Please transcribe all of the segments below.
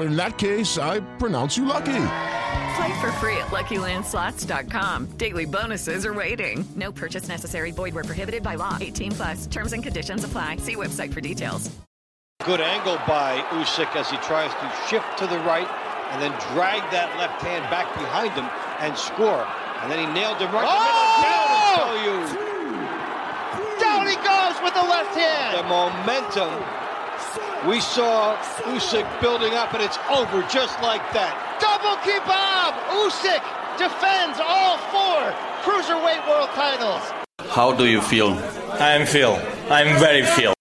In that case, I pronounce you lucky. Play for free at LuckyLandSlots.com. Daily bonuses are waiting. No purchase necessary. Void where prohibited by law. 18 plus. Terms and conditions apply. See website for details. Good angle by Usyk as he tries to shift to the right and then drag that left hand back behind him and score. And then he nailed him right Oh! in the middle. Down, I tell you. Down he goes with the left hand. The momentum. We saw Usyk building up, and it's over just like that. Double kebab. Usyk defends all four cruiserweight world titles. How do you feel? I'm feel. I'm very feel.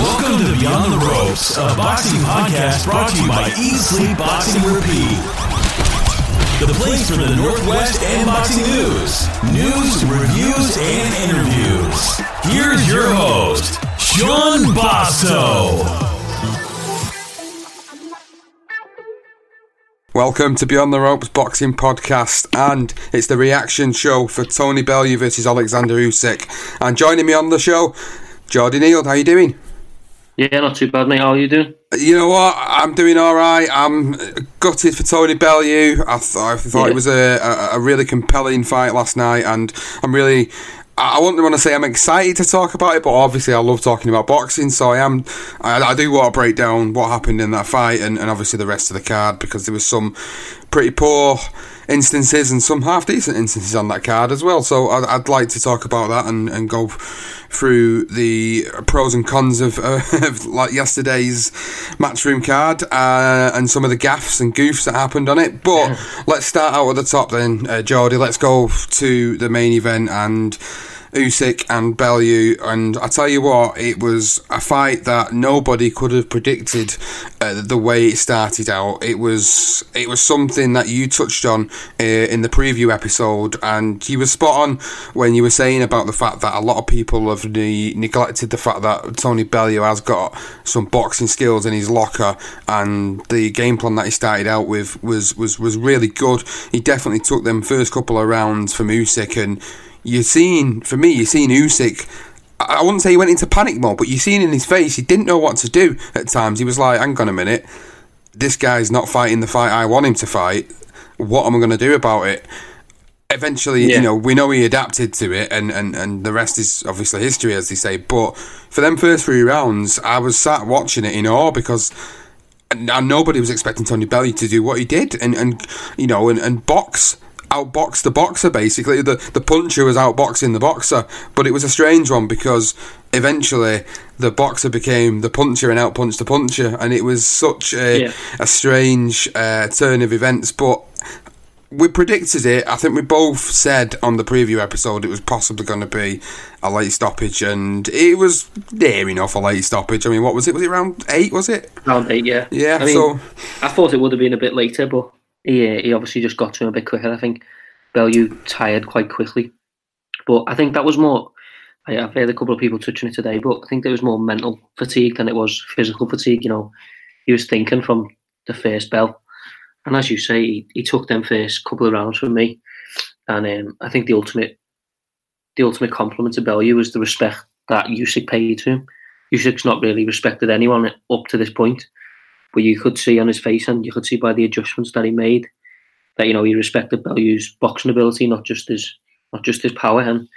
Welcome to Beyond the Ropes, a boxing podcast brought to you by Eat Sleep Boxing Repeat. The place for the Northwest and boxing news, news, reviews, and interviews. Here's your host, Sean Basso. Welcome to Beyond the Ropes Boxing Podcast, and it's the reaction show for Tony Bellew versus Alexander Usyk. And joining me on the show, Jordy Neal. How you doing? Yeah, not too bad, mate. How are you doing? You know what? I'm doing all right. I'm gutted for Tony Bellew. I, th- I thought Yeah. it was a, a, a really compelling fight last night, and I'm really. I I wouldn't want to say I'm excited to talk about it, but obviously I love talking about boxing, so I am. I, I do want to break down what happened in that fight and, and obviously the rest of the card because there was some pretty poor instances and some half decent instances on that card as well. So I'd, I'd like to talk about that and, and go through the pros and cons of, uh, of like yesterday's matchroom card uh, and some of the gaffes and goofs that happened on it. But let's start out at the top then, uh, Jordy. Let's go to the main event and. Usyk and Bellew, and I tell you what, it was a fight that nobody could have predicted uh, the way it started out. It was it was something that you touched on uh, in the preview episode, and you were spot on when you were saying about the fact that a lot of people have ne- neglected the fact that Tony Bellew has got some boxing skills in his locker, and the game plan that he started out with was was was really good. He definitely took them first couple of rounds from Usyk and you're seeing, for me, you're seeing Usyk. I wouldn't say he went into panic mode, but you're seeing in his face he didn't know what to do at times. He was like, "Hang on a minute, this guy's not fighting the fight I want him to fight. What am I going to do about it?" Eventually, Yeah. you know, we know he adapted to it, and, and, and the rest is obviously history, as they say. But for them first three rounds, I was sat watching it in awe because and, and nobody was expecting Tony Bellew to do what he did, and, and you know, and, and box outbox the boxer basically. The the puncher was outboxing the boxer, but it was a strange one because eventually the boxer became the puncher and outpunched the puncher, and it was such a Yeah. a strange uh, turn of events, but. We predicted it. I think we both said on the preview episode it was possibly going to be a late stoppage, and it was near enough a late stoppage. I mean, what was it? Was it round eight? Was it? Round eight, yeah. Yeah, I mean, so- I thought it would have been a bit later, but he, uh, he obviously just got to him a bit quicker. I think Bellew tired quite quickly. But I think that was more, I've heard a couple of people touching it today, but I think there was more mental fatigue than it was physical fatigue. You know, he was thinking from the first bell. And as you say, he, he took them first couple of rounds from me. And um, I think the ultimate the ultimate compliment to Bellew was the respect that Usyk paid to him. Usyk's not really respected anyone up to this point, but you could see on his face and you could see by the adjustments that he made that you know he respected Bellew's boxing ability, not just his not just his power. And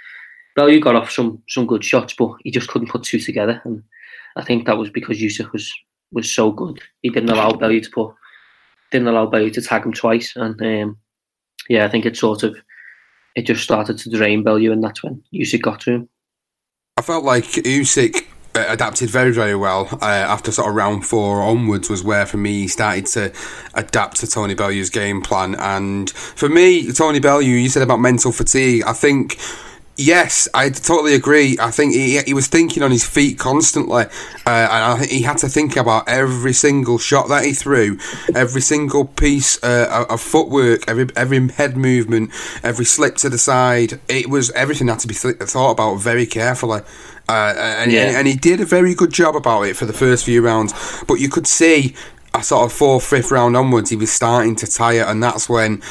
Bellew got off some some good shots, but he just couldn't put two together. And I think that was because Usyk was was so good. He didn't allow Bellew to put didn't allow Bellew to tag him twice. And um, yeah, I think it sort of it just started to drain Bellew, and that's when Usyk got to him. I felt like Usyk adapted very very well uh, after sort of round four onwards was where for me he started to adapt to Tony Bellew's game plan and for me Tony Bellew you said about mental fatigue I think Yes, I totally agree. I think he, he was thinking on his feet constantly, uh, and I think he had to think about every single shot that he threw, every single piece uh, of footwork, every every head movement, every slip to the side. It was everything had to be th- thought about very carefully. Uh, and, yeah. and he did a very good job about it for the first few rounds. But you could see a sort of fourth, fifth round onwards, he was starting to tire, and that's when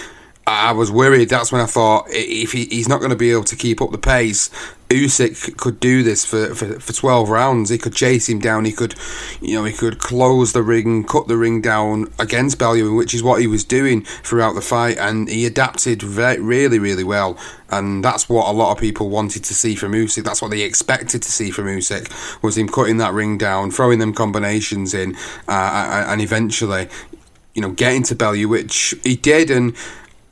I was worried. That's when I thought if he, he's not going to be able to keep up the pace, Usyk could do this for, for, for 12 rounds. He could chase him down. He could, you know, he could close the ring, cut the ring down against Bellew, which is what he was doing throughout the fight. And he adapted very, really, really well. And that's what a lot of people wanted to see from Usyk. That's what they expected to see from Usyk was him cutting that ring down, throwing them combinations in, uh, and eventually, you know, getting to Bellew, which he did. And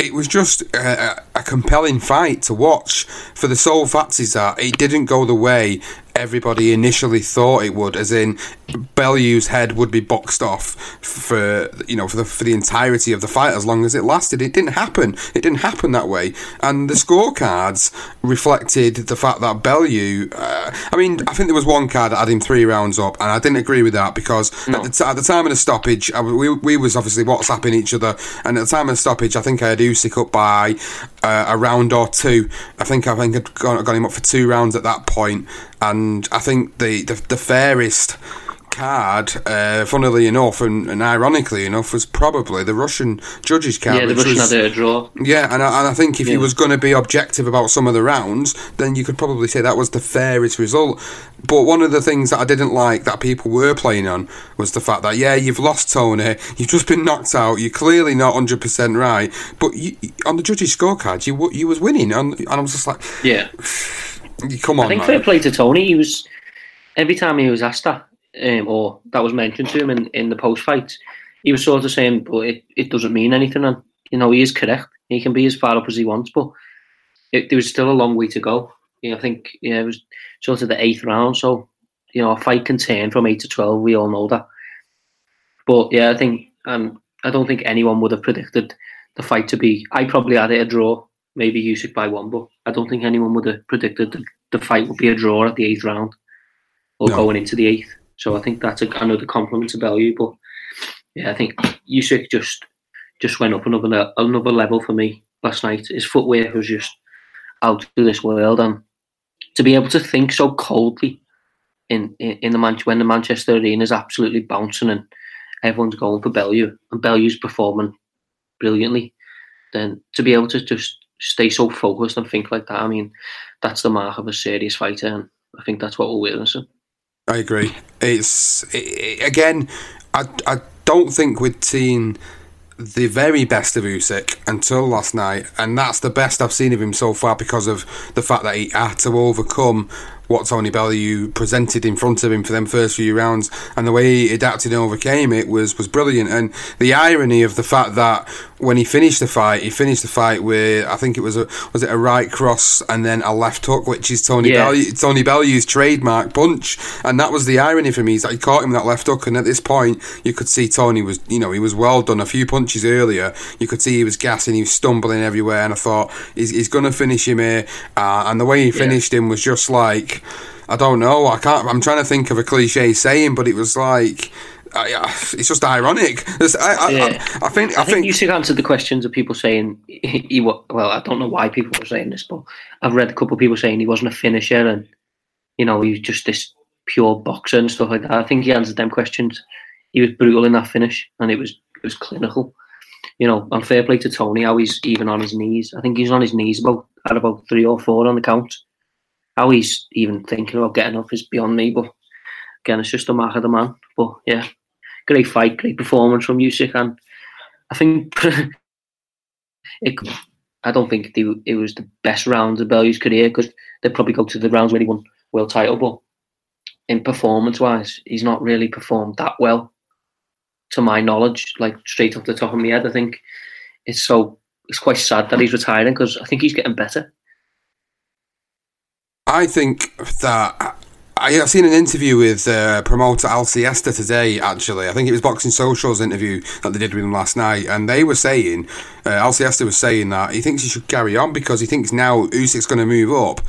it was just a, a, compelling fight to watch for the sole fact is that it didn't go the way everybody initially thought it would, as in Bellew's head would be boxed off for you know for the for the entirety of the fight as long as it lasted. It didn't happen. It didn't happen that way, and the scorecards reflected the fact that Bellew. Uh, I mean, I think there was one card that had him three rounds up, and I didn't agree with that because no. at, the t- at, the time of the stoppage, I, we we was obviously WhatsApping each other, and at the time of the stoppage, I think I had Usyk up by uh, a round or two. I think I think I'd got, got him up for two rounds at that point, and I think the the, the fairest card, uh, funnily enough and, and, ironically enough, was probably the Russian judges card. Yeah, the Russian was, had a draw. Yeah, and I, and I think if yeah. you was going to be objective about some of the rounds, then you could probably say that was the fairest result. But one of the things that I didn't like that people were playing on was the fact that yeah, you've lost Tony, you've just been knocked out, you're clearly not hundred percent right, but you, on the judges' scorecard, you you was winning, and, and I was just like, yeah. Come on, I think man. fair play to Tony. He was every time he was asked that, um, or that was mentioned to him in, in the post fight, he was sort of saying, "But it, it doesn't mean anything." And you know, he is correct. He can be as far up as he wants, but it, there was still a long way to go. You know, I think yeah, it was sort of the eighth round, so you know, a fight can turn from eight to twelve. We all know that. But yeah, I think um, I don't think anyone would have predicted the fight to be. I probably had it a draw maybe Usyk by one, but I don't think anyone would have predicted that the fight would be a draw at the eighth round or no. going into the eighth. So I think that's a, another compliment to Bellew. But yeah, I think Usyk just just went up another another level for me last night. His footwork was just out of this world, and to be able to think so coldly in in, in the Man- when the Manchester Arena is absolutely bouncing and everyone's going for Bellew and Bellew's performing brilliantly, then to be able to just stay so focused and think like that. I mean, that's the mark of a serious fighter, and I think that's what we're witnessing. I agree. It's it, again, I I don't think we'd seen the very best of Usyk until last night, and that's the best I've seen of him so far because of the fact that he had to overcome what Tony Bellew presented in front of him for them first few rounds, and the way he adapted and overcame it was was brilliant. And the irony of the fact that when he finished the fight, he finished the fight with I think it was a was it a right cross and then a left hook, which is Tony yeah. Bellew, Tony Bellew's trademark punch, and that was the irony for me is that he caught him that left hook, and at this point you could see Tony was you know he was well done. A few punches earlier, you could see he was gassing, he was stumbling everywhere, and I thought he's, he's going to finish him here, uh, and the way he finished yeah. him was just like I don't know. I can't. I'm trying to think of a cliche saying, but it was like. Uh, it's just ironic. I, I, yeah. I, I, think. I, I think you should answer the questions of people saying he. Well, I don't know why people were saying this, but I've read a couple of people saying he wasn't a finisher, and you know he was just this pure boxer and stuff like that. I think he answered them questions. He was brutal in that finish, and it was it was clinical. you know, and fair play to Tony, how he's even on his knees. I think he's on his knees about at about three or four on the count. How he's even thinking about getting up is beyond me. But again, it's just a mark of the man. But yeah, great fight, great performance from Usyk, and I think it. I don't think it was the best round of Bellew's career because they probably go to the rounds where he won world title, but in performance wise, he's not really performed that well, to my knowledge. Like straight off the top of my head, I think it's so it's quite sad that he's retiring because I think he's getting better. I think that I, have seen an interview with uh, promoter Al Siesta today, actually. I think it was Boxing Social's interview that they did with him last night. And they were saying, uh, Al Siesta was saying that he thinks he should carry on because he thinks now Usyk's going to move up.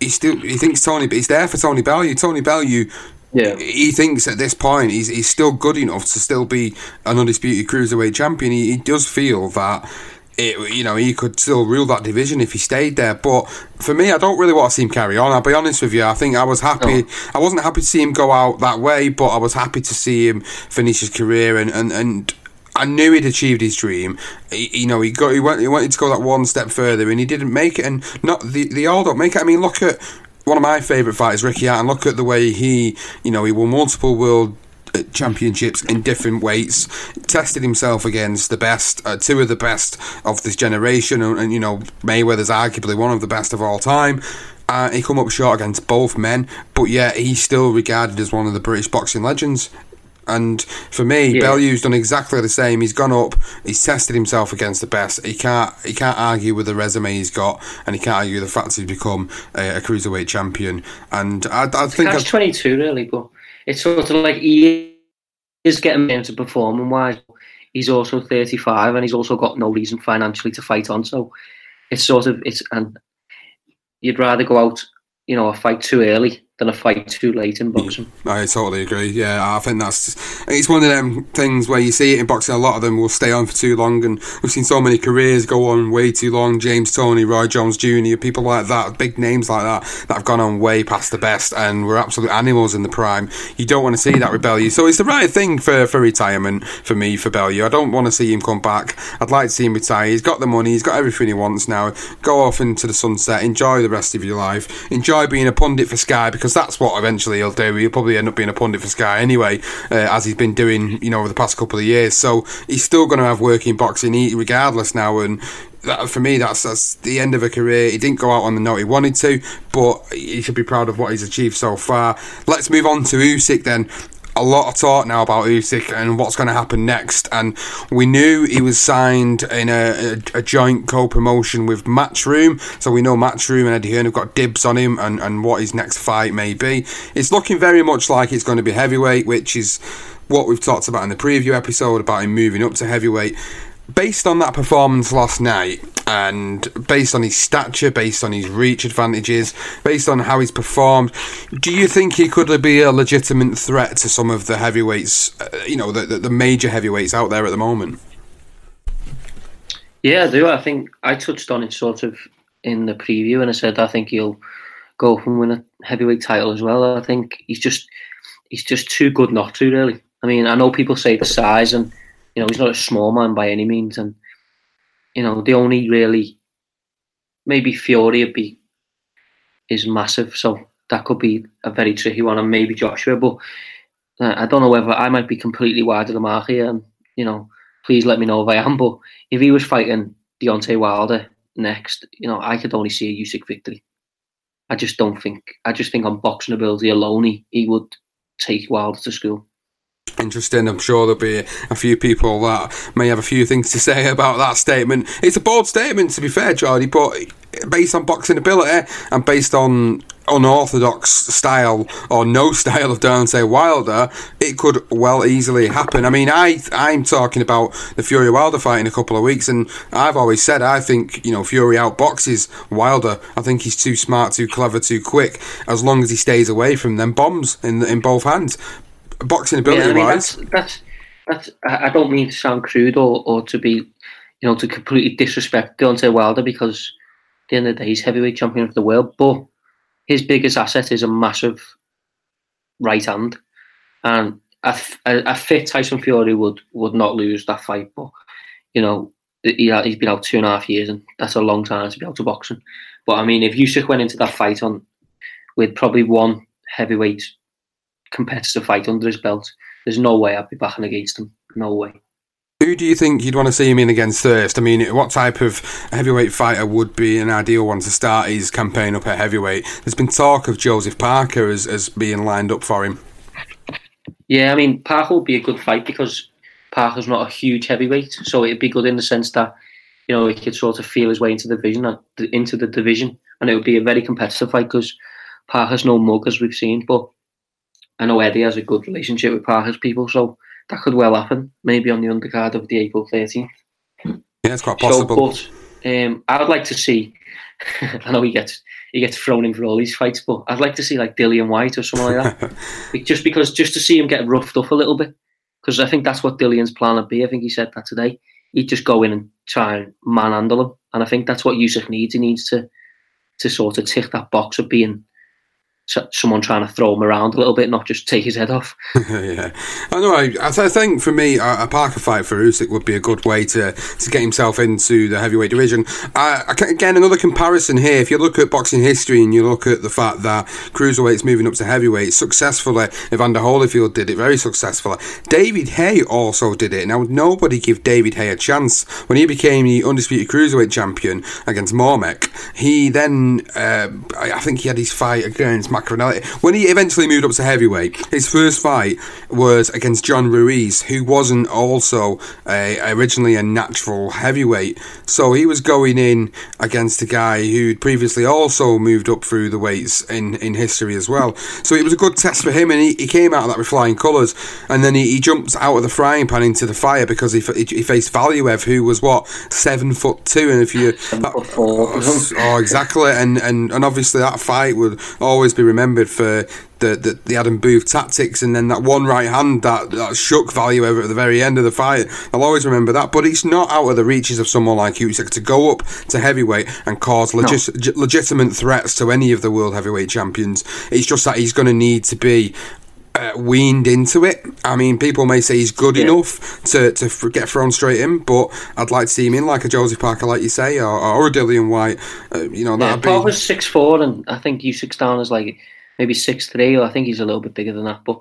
He still he thinks Tony, but he's there for Tony Bellew. Tony Bellew yeah. He thinks at this point he's, he's still good enough to still be an undisputed cruiserweight champion. He, he does feel that it, you know, he could still rule that division if he stayed there. But for me, I don't really want to see him carry on. I'll be honest with you. I think I was happy. No. I wasn't happy to see him go out that way, but I was happy to see him finish his career and and. and I knew he'd achieved his dream. He, you know, he got he, went, he wanted to go that one step further, and he didn't make it. And not the the all don't make it. I mean, look at one of my favourite fighters, Ricky Hatton. Look at the way he, you know, he won multiple world championships in different weights, tested himself against the best, uh, two of the best of this generation, and, and, you know Mayweather's arguably one of the best of all time. Uh, he come up short against both men, but yet he's still regarded as one of the British boxing legends. And for me, yeah. Bellew's done exactly the same. He's gone up. He's tested himself against the best. He can't. He can't argue with the resume he's got, and he can't argue the fact he's become a, a cruiserweight champion. And I, I think that's twenty two, really, but it's sort of like he is getting him to perform and why He's also 35 and he's also got no reason financially to fight on. So it's sort of it's and you'd rather go out, you know, a fight too early than a fight too late in boxing. I totally agree. Yeah, I think that's it's one of them things where you see it in boxing. A lot of them will stay on for too long, and we've seen so many careers go on way too long. James Toney, Roy Jones Jr., people like that, big names like that, that have gone on way past the best, and were absolute animals in the prime. You don't want to see that rebellion. So it's the right thing for for retirement for me for Bellew. I don't want to see him come back. I'd like to see him retire. He's got the money. He's got everything he wants now. Go off into the sunset. Enjoy the rest of your life. Enjoy being a pundit for Sky because that's what eventually he'll do. He'll probably end up being a pundit for Sky anyway, uh, as he's been doing, you know, over the past couple of years. So he's still going to have working boxing regardless now, and that, for me, that's that's the end of a career. He didn't go out on the note he wanted to, but he should be proud of what he's achieved so far. Let's move on to Usyk then a lot of talk now about Usyk and what's going to happen next. And we knew he was signed in a, a, a joint co-promotion with Matchroom, so we know Matchroom and Eddie Hearn have got dibs on him and, and what his next fight may be. It's looking very much like it's going to be heavyweight, which is what we've talked about in the preview episode about him moving up to heavyweight based on that performance last night and based on his stature, based on his reach advantages, based on how he's performed, do you think he could be a legitimate threat to some of the heavyweights, uh, you know, the, the major heavyweights out there at the moment? Yeah, I do. I think I touched on it sort of in the preview and I said I think he'll go and win a heavyweight title as well. I think he's just he's just too good not to really. I mean, I know people say the size and you know, he's not a small man by any means, and you know, the only really maybe Fury would be is massive, so that could be a very tricky one, and maybe Joshua. But uh, I don't know whether I might be completely wide of the mark here, and you know, please let me know if I am. But if he was fighting Deontay Wilder next, you know, I could only see a Usyk victory. I just don't think. I just think on boxing ability alone, he, he would take Wilder to school interesting. I'm sure there'll be a few people that may have a few things to say about that statement. It's a bold statement, to be fair, Jordy, but based on boxing ability and based on unorthodox style or no style of Deontay Wilder, it could well easily happen. I mean, I I'm talking about the Fury Wilder fight in a couple of weeks, and I've always said I think you know Fury outboxes Wilder. I think he's too smart, too clever, too quick. As long as he stays away from them bombs in in both hands boxing ability yeah, I mean, wise. That's, that's, that's I don't mean to sound crude or, or to be, you know, to completely disrespect Deontay Wilder because at the end of the day he's heavyweight champion of the world, but his biggest asset is a massive right hand, and a, a, a fit Tyson Fury would would not lose that fight, but you know, he, he's been out two and a half years, and that's a long time to be out of boxing. But I mean, if Usyk went into that fight on with probably one heavyweight competitive fight under his belt, there's no way I'd be backing against him. No way. Who do you think you'd want to see him in against first? I mean, what type of heavyweight fighter would be an ideal one to start his campaign up at heavyweight? There's been talk of Joseph Parker as, as being lined up for him. Yeah, I mean, Parker would be a good fight because Parker's not a huge heavyweight, so it'd be good in the sense that you know he could sort of feel his way into the division, uh, into the division, and it would be a very competitive fight because Parker's no mug as we've seen, but I know Eddie has a good relationship with Parker's people, so that could well happen. Maybe on the undercard of the April 13th. Yeah, it's quite possible. So, but um, I would like to see. I know he gets he gets thrown in for all these fights, but I'd like to see like Dillian Whyte or something like that. just because, just to see him get roughed up a little bit, because I think that's what Dillian's plan would be. I think he said that today. He'd just go in and try and manhandle him, and I think that's what Usyk needs. He needs to to sort of tick that box of being someone trying to throw him around a little bit, not just take his head off. yeah, I know. I, I think for me, a, a, Parker fight for Usyk would be a good way to, to get himself into the heavyweight division. I, again, another comparison here. If you look at boxing history and you look at the fact that cruiserweight's moving up to heavyweight successfully, Evander Holyfield did it very successfully. David Haye also did it. Now, nobody give David Haye a chance when he became the undisputed cruiserweight champion against Mormeck. He then, uh, I think, he had his fight against Maccarinelli. When he eventually moved up to heavyweight, his first fight was against John Ruiz, who wasn't also a, originally a natural heavyweight. So he was going in against a guy who'd previously also moved up through the weights in, in history as well. So it was a good test for him, and he, he came out of that with flying colours. And then he, he jumped out of the frying pan into the fire because he, he faced Valuev, who was what seven foot two, and if you that, oh, oh, exactly, and, and and obviously that fight would always be remembered for the, the, the Adam Booth tactics and then that one right hand that, that shook over at the very end of the fight. I'll always remember that. But it's not out of the reaches of someone like Usyk to go up to heavyweight and cause legis- no. legitimate threats to any of the world heavyweight champions. It's just that he's going to need to be uh, weaned into it. I mean, people may say he's good yeah. enough to, to get thrown straight in, but I'd like to see him in like a Joseph Parker, like you say, or, or a Dillian Whyte. Uh, you know, that'd yeah, be. was six four, and I think Usyk's down as like maybe six three, or I think he's a little bit bigger than that. But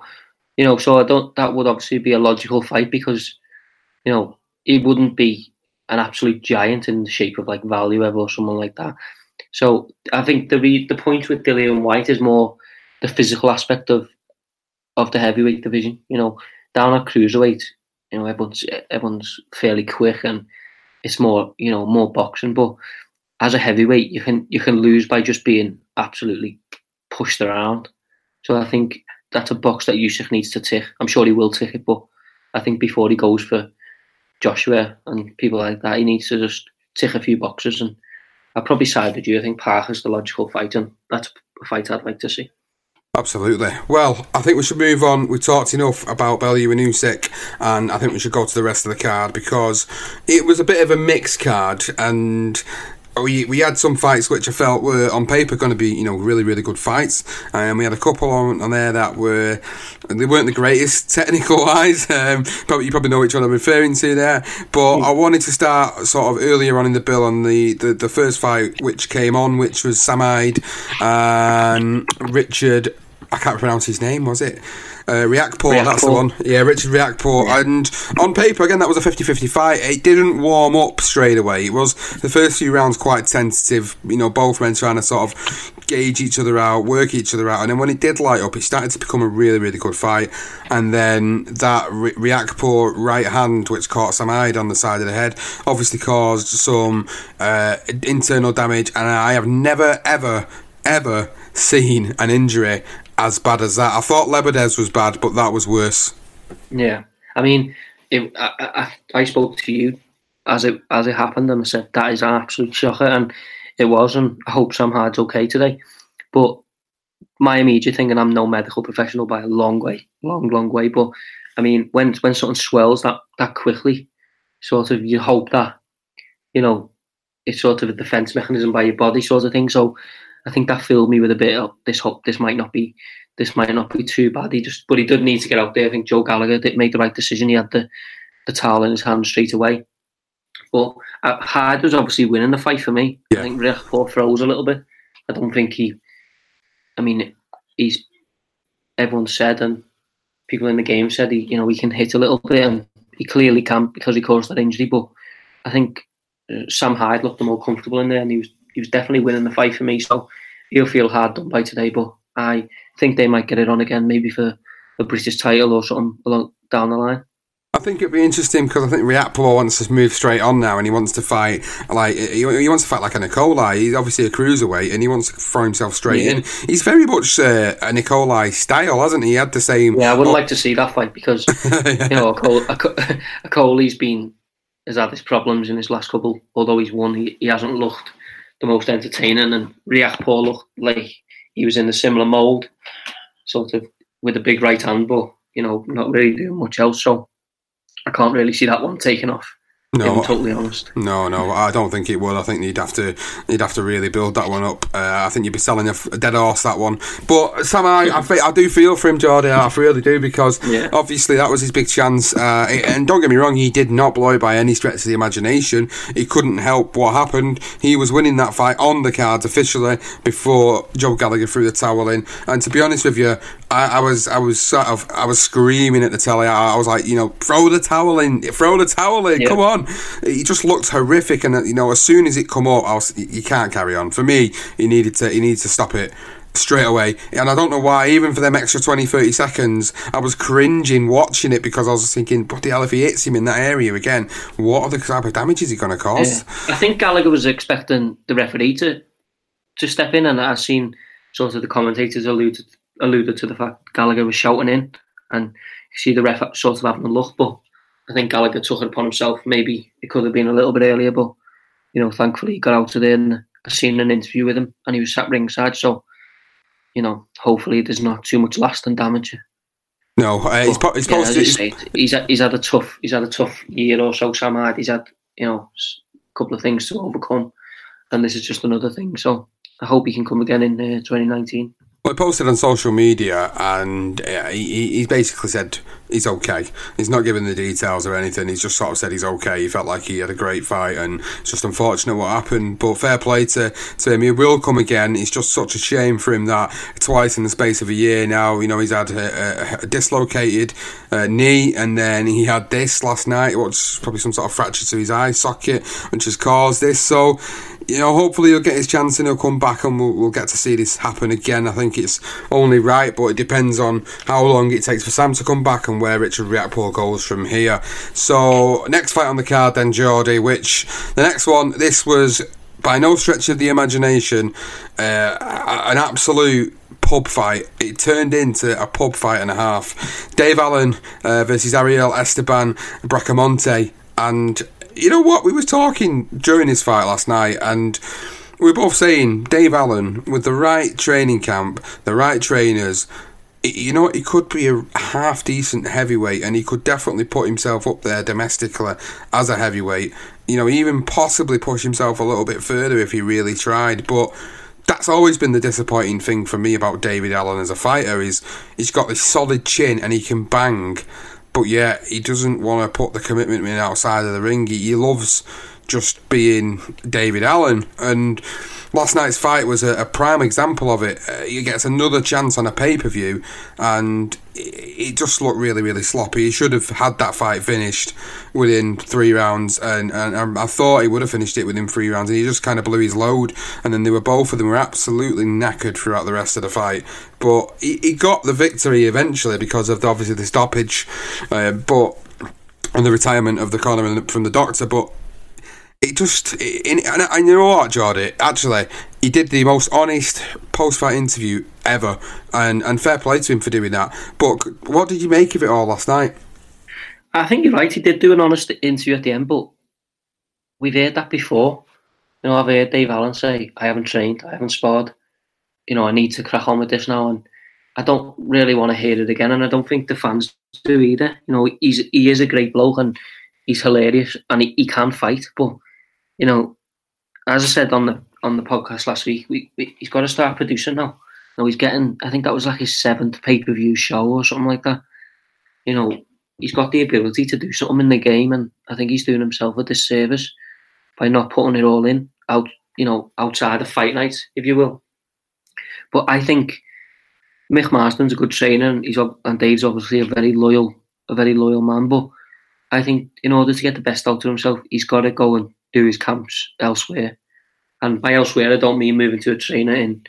you know, so I don't. That would obviously be a logical fight because you know he wouldn't be an absolute giant in the shape of like Valuev or someone like that. So I think the the point with Dillian Whyte is more the physical aspect of of the heavyweight division. You know, down at cruiserweight, you know, everyone's everyone's fairly quick and it's more you know more boxing. But as a heavyweight, you can you can lose by just being absolutely pushed around. So I think that's a box that Usyk needs to tick. I'm sure he will tick it, but I think before he goes for Joshua and people like that, he needs to just tick a few boxes. And I'd probably side with you. I think Parker's the logical fight, and that's a fight I'd like to see. Absolutely. Well, I think we should move on. We've talked enough about Bellew and Usyk, and I think we should go to the rest of the card because it was a bit of a mixed card, and we we had some fights which I felt were on paper going to be you know really really good fights, and we had a couple on, on there that were they weren't the greatest technical wise. Um, probably you probably know which one I'm referring to there. But mm. I wanted to start sort of earlier on in the bill on the, the, the first fight which came on, which was Sam Hyde and Richard. I can't pronounce his name. Was it? Uh, Riakporhe, that's the one. Yeah, Richard Riakporhe. Yeah. And on paper, again, that was a 50 50 fight. It didn't warm up straight away. It was the first few rounds quite tentative. You know, both men trying to sort of gauge each other out, work each other out. And then when it did light up, it started to become a really, really good fight. And then that Riakporhe right hand, which caught Sam Hyde on the side of the head, obviously caused some uh, internal damage. And I have never, ever, ever seen an injury as bad as that. I thought Lebedev's was bad, but that was worse. Yeah, I mean, it, I, I, I spoke to you as it as it happened, and I said that is an absolute shocker, and it was, and I hope Sam Hyde's okay today. But my immediate thing, and I'm no medical professional by a long way, long, long way, but I mean, when when something swells that that quickly, sort of, you hope that you know it's sort of a defense mechanism by your body, sort of thing. So I think that filled me with a bit of this hope. This might not be, this might not be too bad. He just, but he did need to get out there. I think Joe Gallagher did make the right decision. He had the, the towel in his hand straight away. But uh, Hyde was obviously winning the fight for me. Yeah. I think Riakporhe froze a little bit. I don't think he. I mean, he's. Everyone said, and people in the game said, he, you know, he can hit a little bit, and he clearly can because he caused that injury. But I think uh, Sam Hyde looked the more comfortable in there, and he was he was definitely winning the fight for me. So he'll feel hard done by today, but I think they might get it on again, maybe for a British title or something along down the line. I think it'd be interesting because I think Riakporhe wants to move straight on now, and he wants to fight like he, he wants to fight like an Okolie. He's obviously a cruiserweight, and he wants to throw himself straight yeah. in. He's very much uh, an Okolie style, hasn't he? He had the same. Yeah, I wouldn't oh. like to see that fight because yeah. you know a, Cole, Coley's been has had his problems in his last couple. Although he's won, he, he hasn't looked the most entertaining, and Riakporhe looked like he was in a similar mould, sort of with a big right hand, but you know not really doing much else. So I can't really see that one taking off. No, I'm totally honest. No, no, I don't think it would. I think you'd have to, you'd have to really build that one up. Uh, I think you'd be selling a, a, dead horse that one. But Sam, I, I, I do feel for him, Jordy. I really do because yeah. obviously that was his big chance. Uh, and don't get me wrong, he did not blow it by any stretch of the imagination. He couldn't help what happened. He was winning that fight on the cards officially before Joe Gallagher threw the towel in. And to be honest with you, I, I, was I was sort of I was screaming at the telly. I, I, was like, you know, throw the towel in, throw the towel in. Yeah. Come on! Um, he just looked horrific, and uh, you know, as soon as it come up, I was, you can't carry on. For me, he needed to he needed to stop it straight away. And I don't know why, even for them extra 20, 30 seconds, I was cringing watching it because I was thinking, what the hell if he hits him in that area again? What are the type of damage is he going to cause? Yeah. I think Gallagher was expecting the referee to to step in, and I've seen sort of the commentators allude alluded to the fact Gallagher was shouting in, and you see the ref sort of having a look. But I think Gallagher took it upon himself. Maybe it could have been a little bit earlier, but you know, thankfully he got out of there and I seen an interview with him, and he was sat ringside. So you know, hopefully there's not too much lasting damage. No, uh, he's, po- he's, yeah, he's, he's, had, he's had a tough he's had a tough year or so. Sam Hyde, he's had you know a couple of things to overcome, and this is just another thing. So I hope he can come again in uh, 2019. Posted on social media and uh, he, he basically said he's okay. He's not giving the details or anything. He's just sort of said he's okay. He felt like he had a great fight and it's just unfortunate what happened. But fair play to, to him. He will come again. It's just such a shame for him that twice in the space of a year now, you know, he's had a, a, a dislocated uh, knee and then he had this last night, which probably some sort of fracture to his eye socket, which has caused this. So you know, hopefully he'll get his chance and he'll come back and we'll, we'll get to see this happen again. I think it's only right, but it depends on how long it takes for Sam to come back and where Richard Riakporhe goes from here. So, next fight on the card then, Jordy, which the next one, this was by no stretch of the imagination uh, an absolute pub fight. It turned into a pub fight and a half. Dave Allen uh, versus Ariel Esteban Bracamonte. And you know what? We were talking during his fight last night, and we were both saying Dave Allen with the right training camp, the right trainers. You know? He could be a half decent heavyweight, and he could definitely put himself up there domestically as a heavyweight. You know, even possibly push himself a little bit further if he really tried. But that's always been the disappointing thing for me about David Allen as a fighter is he's got this solid chin and he can bang but yeah, he doesn't want to put the commitment in outside of the ring. He, he loves just being David Allen. And last night's fight was a, a prime example of it. Uh, he gets another chance on a pay per view, and it, just looked really, really sloppy. He should have had that fight finished within three rounds, and, and I thought he would have finished it within three rounds, and he just kind of blew his load. And then they were both of them were absolutely knackered throughout the rest of the fight. But he, he got the victory eventually because of the, obviously the stoppage, uh, but and the retirement of the corner from the doctor. But it just, it, and, and you know what, Jordy? Actually, he did the most honest post-fight interview ever, and and fair play to him for doing that. But what did you make of it all last night? I think you're right. He did do an honest interview at the end, but we've heard that before. You know, I've heard Dave Allen say, "I haven't trained, I haven't sparred. You know, I need to crack on with this now." And I don't really want to hear it again, and I don't think the fans do either. You know, he's he is a great bloke and he's hilarious and he, he can fight, but you know, as I said on the on the podcast last week, we, we, he's got to start producing now. You know, he's getting. I think that was like his seventh pay per view show or something like that. You know, he's got the ability to do something in the game, and I think he's doing himself a disservice by not putting it all in out, you know, outside of fight night, if you will. But I think Mick Marston's a good trainer, and he's and Dave's obviously a very loyal, a very loyal man. But I think in order to get the best out of himself, he's got to go and do his camps elsewhere. And by elsewhere, I don't mean moving to a trainer in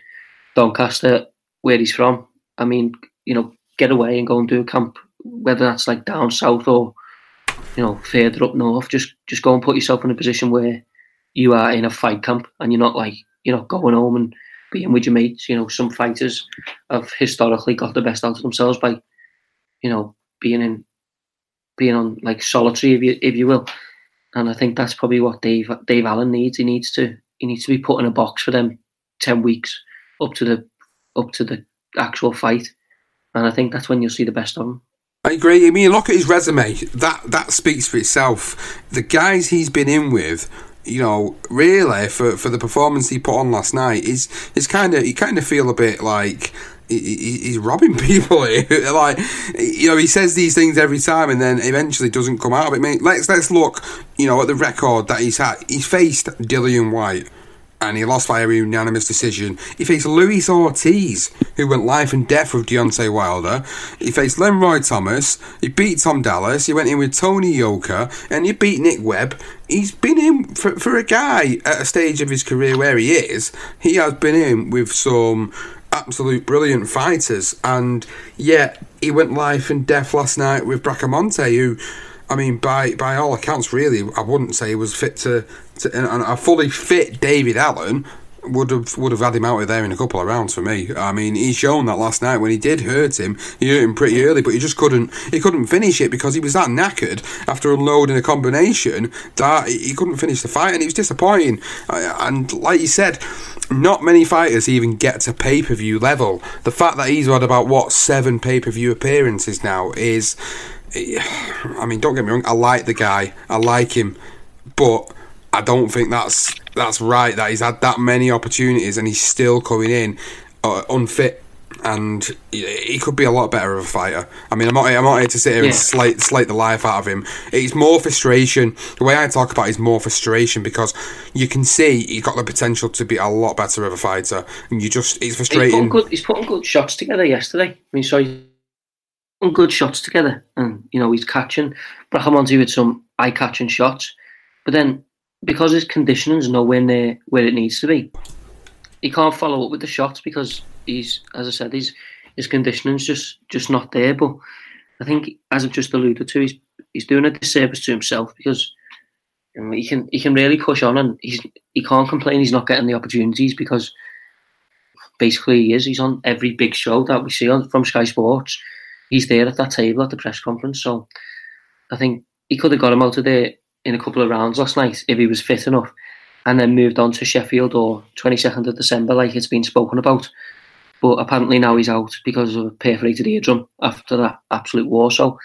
Doncaster, where he's from. I mean, you know, get away and go and do a camp, whether that's like down south or you know further up north. Just just go and put yourself in a position where you are in a fight camp and you're not like you know going home and being with your mates. You know, some fighters have historically got the best out of themselves by you know being in being on like solitary, if you if you will. And I think that's probably what Dave Dave Allen needs. He needs to he needs to be put in a box for them ten weeks up to the up to the actual fight, and I think that's when you'll see the best of him. I agree. I mean, look at his resume. That that speaks for itself. The guys he's been in with, you know, really for, for the performance he put on last night is is kind of you kind of feel a bit like he's robbing people. like you know, he says these things every time, and then eventually doesn't come out of it. Mean, let's let's look, you know, at the record that he's had. He's faced Dillian Whyte. and he lost via unanimous decision. He faced Luis Ortiz, who went life and death with Deontay Wilder. He faced Lenroy Thomas. He beat Tom Dallas. He went in with Tony Yoka, and he beat Nick Webb. He's been in for, for a guy at a stage of his career where he is. He has been in with some absolute brilliant fighters, and yet he went life and death last night with Bracamonte, who. I mean, by by all accounts, really, I wouldn't say he was fit to and a fully fit David Allen would have would have had him out of there in a couple of rounds for me. I mean, he's shown that last night when he did hurt him, he hurt him pretty early, but he just couldn't he couldn't finish it because he was that knackered after unloading a combination that he couldn't finish the fight, and it was disappointing. And like you said, not many fighters even get to pay per view level. The fact that he's had about what seven pay per view appearances now is. I mean, don't get me wrong. I like the guy. I like him, but I don't think that's that's right. That he's had that many opportunities and he's still coming in uh, unfit, and he could be a lot better of a fighter. I mean, I'm not I'm not here to sit here yeah. and slate slate the life out of him. It's more frustration. The way I talk about it is more frustration because you can see he's got the potential to be a lot better of a fighter, and you just it's frustrating. He's putting good, he's putting good shots together yesterday. I mean, so he's putting good shots together, and you know he's catching Bracamonte with some eye catching shots, but then because his conditioning is nowhere near where it needs to be. He can't follow up with the shots because he's, as I said, he's, his conditioning's just just not there. But I think, as I've just alluded to, he's he's doing a disservice to himself because you know, he can he can really push on and he's he can't complain he's not getting the opportunities because basically he is. He's on every big show that we see on from Sky Sports. He's there at that table at the press conference. So I think he could have got him out of there in a couple of rounds last night if he was fit enough, and then moved on to Sheffield or 22nd of December, like it's been spoken about. But apparently now he's out because of a perforated eardrum after that absolute war. So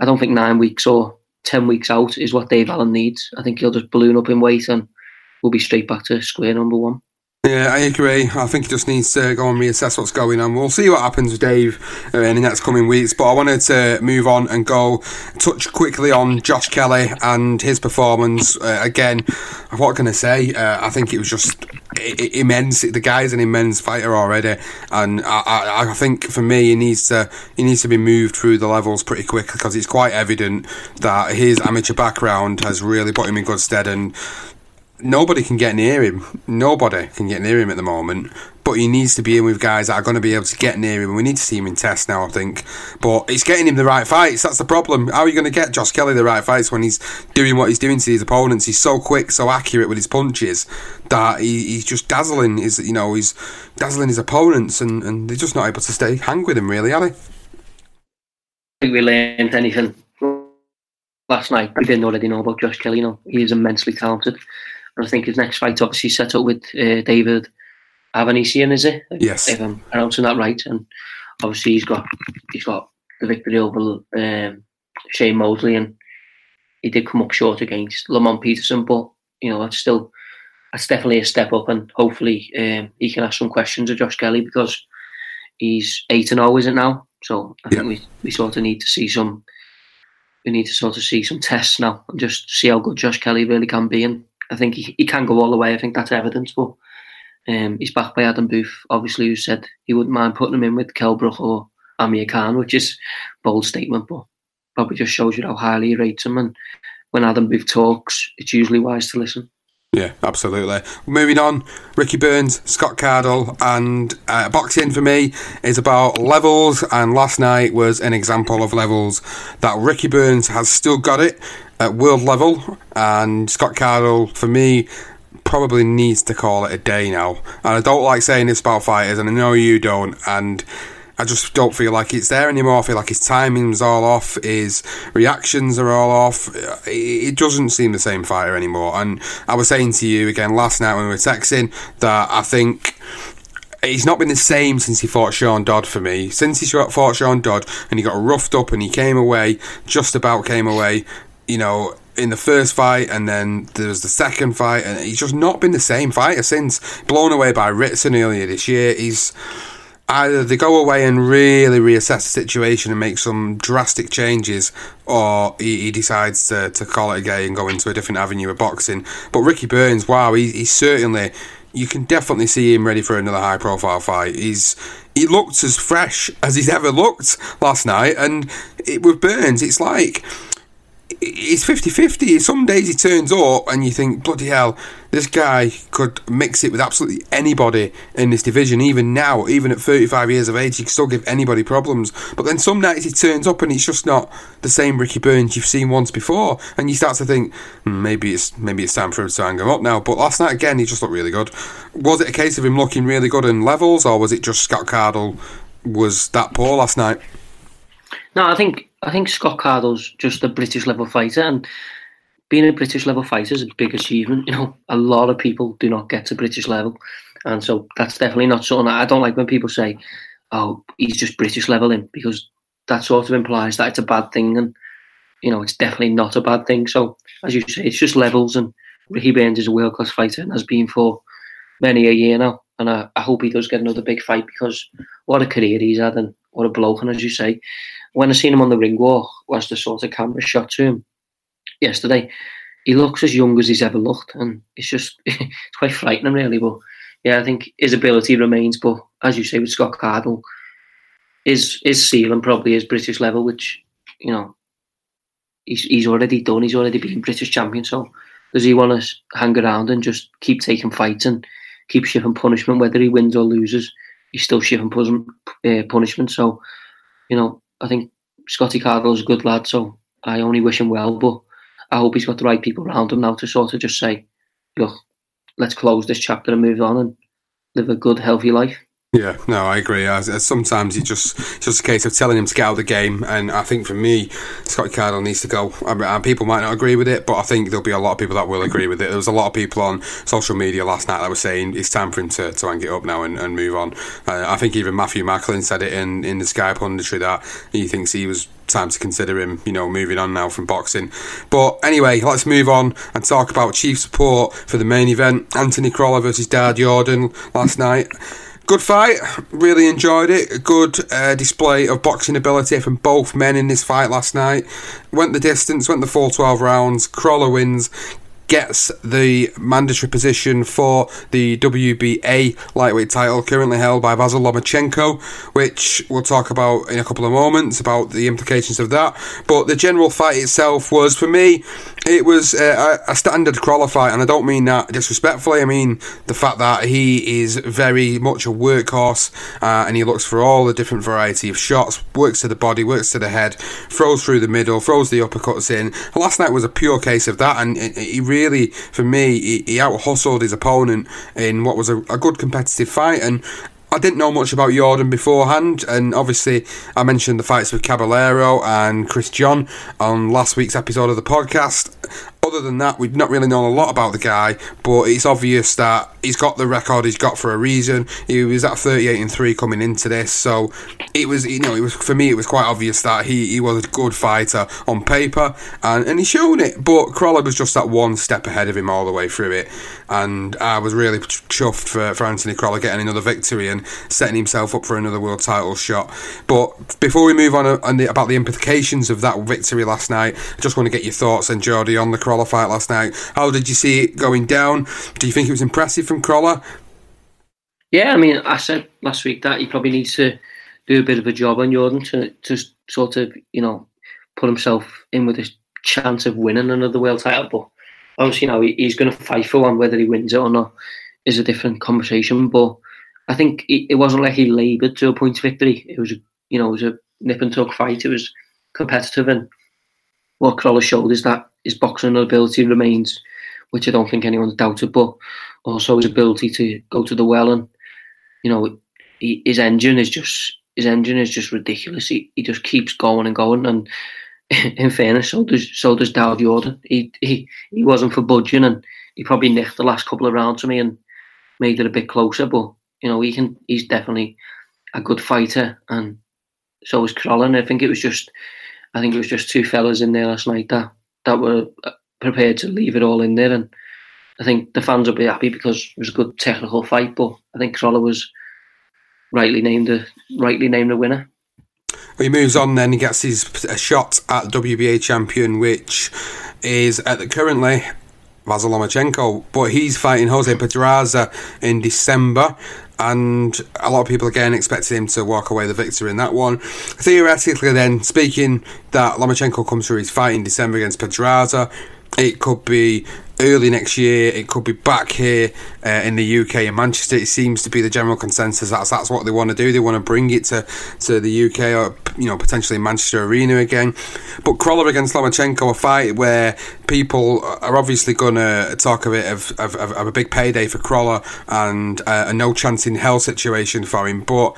I don't think nine weeks or 10 weeks out is what Dave Allen needs. I think he'll just balloon up in weight and we'll be straight back to square number one. Yeah, I agree. I think he just needs to go and reassess what's going on. We'll see what happens with Dave uh, in the next coming weeks. But I wanted to move on and go touch quickly on Josh Kelly and his performance. Uh, again, what can I say? Uh, I think it was just immense. The guy's an immense fighter already, and I, I, I, think for me, he needs to he needs to be moved through the levels pretty quick because it's quite evident that his amateur background has really put him in good stead. And nobody can get near him. Nobody can get near him at the moment. But he needs to be in with guys that are going to be able to get near him. We need to see him in test now, I think. But it's getting him the right fights. That's the problem. How are you going to get Josh Kelly the right fights when he's doing what he's doing to his opponents? He's so quick, so accurate with his punches that he, he's just dazzling. His, you know, he's dazzling his opponents, and, and they're just not able to stay hang with him. Really, are they? I think we learned anything last night. We didn't already know about Josh Kelly. You know, he's immensely talented. I think his next fight obviously set up with uh, David Avanesyan, is it? Yes. If I'm pronouncing that right. And obviously he's got he's got the victory over um, Shane Mosley and he did come up short against Lamont Peterson, but you know, that's still that's definitely a step up and hopefully um, he can ask some questions of Josh Kelly because he's eight and zero, is it now? So I yeah. think we, we sort of need to see some we need to sort of see some tests now and just see how good Josh Kelly really can be. And I think he, he can go all the way. I think that's evidence. But um, he's backed by Adam Booth, obviously, who said he wouldn't mind putting him in with Kell Brook or Amir Khan, which is bold statement, but probably just shows you how highly he rates him. And when Adam Booth talks, it's usually wise to listen. Yeah, absolutely. Moving on, Ricky Burns, Scott Cardle, and uh, boxing for me is about levels. And last night was an example of levels that Ricky Burns has still got it at world level, and Scott Cardle for me probably needs to call it a day now. And I don't like saying this about fighters, and I know you don't. And I just don't feel like it's there anymore. I feel like his timing's all off, his reactions are all off. It doesn't seem the same fighter anymore. And I was saying to you again last night when we were texting that I think he's not been the same since he fought Sean Dodd for me. Since he fought Sean Dodd and he got roughed up and he came away, just about came away, you know, in the first fight, and then there was the second fight, and he's just not been the same fighter since. Blown away by Ritson earlier this year. He's either they go away and really reassess the situation and make some drastic changes, or he, he decides to, to call it a day and go into a different avenue of boxing. But Ricky Burns, wow, he, he's certainly. You can definitely see him ready for another high profile fight. He's he looked as fresh as he's ever looked last night, and it, with Burns, it's like it's 50-50. Some days he turns up and you think, bloody hell, this guy could mix it with absolutely anybody in this division. Even now, even at 35 years of age, he can still give anybody problems. But then some nights he turns up and it's just not the same Ricky Burns you've seen once before. And you start to think, hmm, maybe it's maybe it's time for him to hang him up now. But last night, again, he just looked really good. Was it a case of him looking really good in levels, or was it just Scott Cardle was that poor last night? No, I think I think Scott Cardle's just a British level fighter, and being a British level fighter is a big achievement. You know, a lot of people do not get to British level, and so that's definitely not something I don't like when people say, "Oh, he's just British leveling," because that sort of implies that it's a bad thing, and you know, it's definitely not a bad thing. So, as you say, it's just levels, and Ricky Burns is a world class fighter and has been for many a year now. And I, I hope he does get another big fight because what a career he's had and what a bloke. And as you say, when I seen him on the ring walk, was the sort of camera shot to him yesterday. He looks as young as he's ever looked, and it's just it's quite frightening, really. But yeah, I think his ability remains. But as you say, with Scott Cardle, his his ceiling probably is British level, which you know he's he's already done. He's already been British champion. So does he want to hang around and just keep taking fights and keep shipping punishment, whether he wins or loses? He's still shipping uh, punishment. So you know, I think Scotty Cardle's a good lad, so I only wish him well. But I hope he's got the right people around him now to sort of just say, look, let's close this chapter and move on and live a good, healthy life. Yeah, no, I agree. Sometimes it's just just a case of telling him to get out of the game, and I think for me, Scott Cardle needs to go. I mean, people might not agree with it, but I think there'll be a lot of people that will agree with it. There was a lot of people on social media last night that were saying it's time for him to, to hang it up now and, and move on. Uh, I think even Matthew Macklin said it in, in the Sky punditry that he thinks he was time to consider him, you know, moving on now from boxing. But anyway, let's move on and talk about chief support for the main event. Anthony Crolla versus Daud Yordan last night. Good fight. Really enjoyed it. A good uh, display of boxing ability from both men in this fight last night. Went the distance, went the full 12 rounds. Crolla wins gets the mandatory position for the WBA lightweight title, currently held by Vasyl Lomachenko, which we'll talk about in a couple of moments about the implications of that. But the general fight itself was, for me, it was uh, a standard qualifier, and I don't mean that disrespectfully. I mean the fact that he is very much a workhorse, uh, and he looks for all the different variety of shots, works to the body, works to the head, throws through the middle, throws the uppercuts in. Last night was a pure case of that, and he really for me, he, he out hustled his opponent in what was a, a good competitive fight. And I didn't know much about Yordan beforehand, and obviously I mentioned the fights with Caballero and Chris John on last week's episode of the podcast. Other than that, we've not really known a lot about the guy, but it's obvious that he's got the record he's got for a reason. He was at 38 and 3 coming into this, so it was, you know, it was for me, it was quite obvious that he, he was a good fighter on paper, and, and he's shown it, but Crolla was just that one step ahead of him all the way through it. And I was really chuffed for, for Anthony Crolla getting another victory and setting himself up for another world title shot. But before we move on, uh, on the, about the implications of that victory last night, I just want to get your thoughts and Jordy on the Crolla fight last night. How did you see it going down? Do you think it was impressive from Crolla? Yeah, I mean, I said last week that he probably needs to do a bit of a job on Yordan to, to sort of, you know, put himself in with a chance of winning another world title. But obviously, you know, he's going to fight for one. Whether he wins it or not is a different conversation. But I think it, wasn't like he laboured to a point victory. It was, you know, it was a nip and tuck fight. It was competitive, and what Crolla showed is that his boxing ability remains, which I don't think anyone's doubted. But also his ability to go to the well and you know, he, his engine is just his engine is just ridiculous. He, he just keeps going and going. And in fairness, so does so does Daud Yordan. He he he wasn't for budging, and he probably nicked the last couple of rounds for me and made it a bit closer. But you know, he can he's definitely a good fighter, and so is Crolla. I think it was just I think it was just two fellas in there last night that that were uh, prepared to leave it all in there and I think the fans will be happy because it was a good technical fight, but I think Crolla was rightly named the rightly named the winner. He moves on then. He gets his shot at WBA champion, which is at the currently Vasyl Lomachenko, but he's fighting Jose Pedraza in December. And a lot of people again expected him to walk away the victor in that one. Theoretically, then speaking, that Lomachenko comes through his fight in December against Pedraza, it could be early next year. It could be back here uh, in the UK in Manchester. It seems to be the general consensus. That's that's what they want to do. They want to bring it to, to the UK or you know potentially Manchester Arena again. But Crolla against Lomachenko, a fight where people are obviously going to talk a bit of, of, of, a big payday for Crolla and uh, a no chance in hell situation for him, but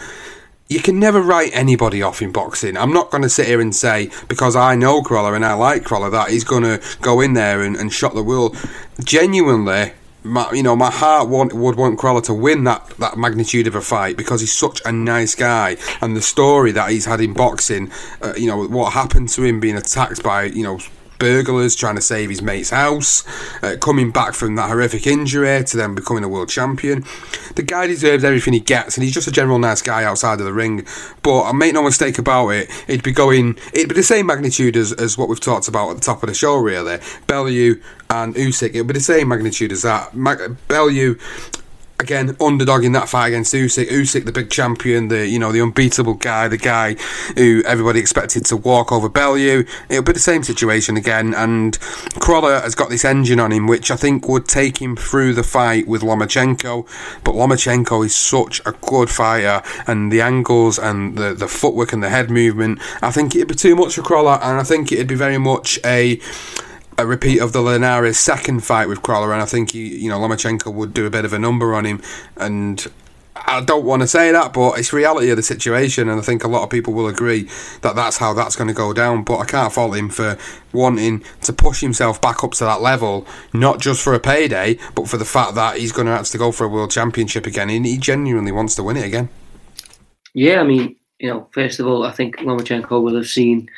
you can never write anybody off in boxing. I'm not going to sit here and say because I know Crolla and I like Crolla that he's going to go in there and, and shot the world. Genuinely, my, you know, my heart want, would want Crolla to win that, that magnitude of a fight because he's such a nice guy, and the story that he's had in boxing, uh, you know, what happened to him being attacked by, you know, burglars trying to save his mate's house, uh, coming back from that horrific injury to then becoming a world champion. The guy deserves everything he gets, and he's just a general nice guy outside of the ring. But I make no mistake about it, it'd be going, it'd be the same magnitude as, as what we've talked about at the top of the show, really. Bellew and Usyk, it'd be the same magnitude as that. Mag- Bellew again underdog in that fight against Usyk. Usyk, the big champion, the you know the unbeatable guy, the guy who everybody expected to walk over Bellew. It'll be the same situation again, and Crolla has got this engine on him, which I think would take him through the fight with Lomachenko. But Lomachenko is such a good fighter, and the angles and the the footwork and the head movement, I think it'd be too much for Crolla, and I think it'd be very much a a repeat of the Linares second fight with Crolla, and I think he, you know Lomachenko would do a bit of a number on him. And I don't want to say that, but it's reality of the situation, and I think a lot of people will agree that that's how that's going to go down. But I can't fault him for wanting to push himself back up to that level, not just for a payday, but for the fact that he's going to have to go for a world championship again, and he genuinely wants to win it again. Yeah, I mean, you know, first of all, I think Lomachenko will have seen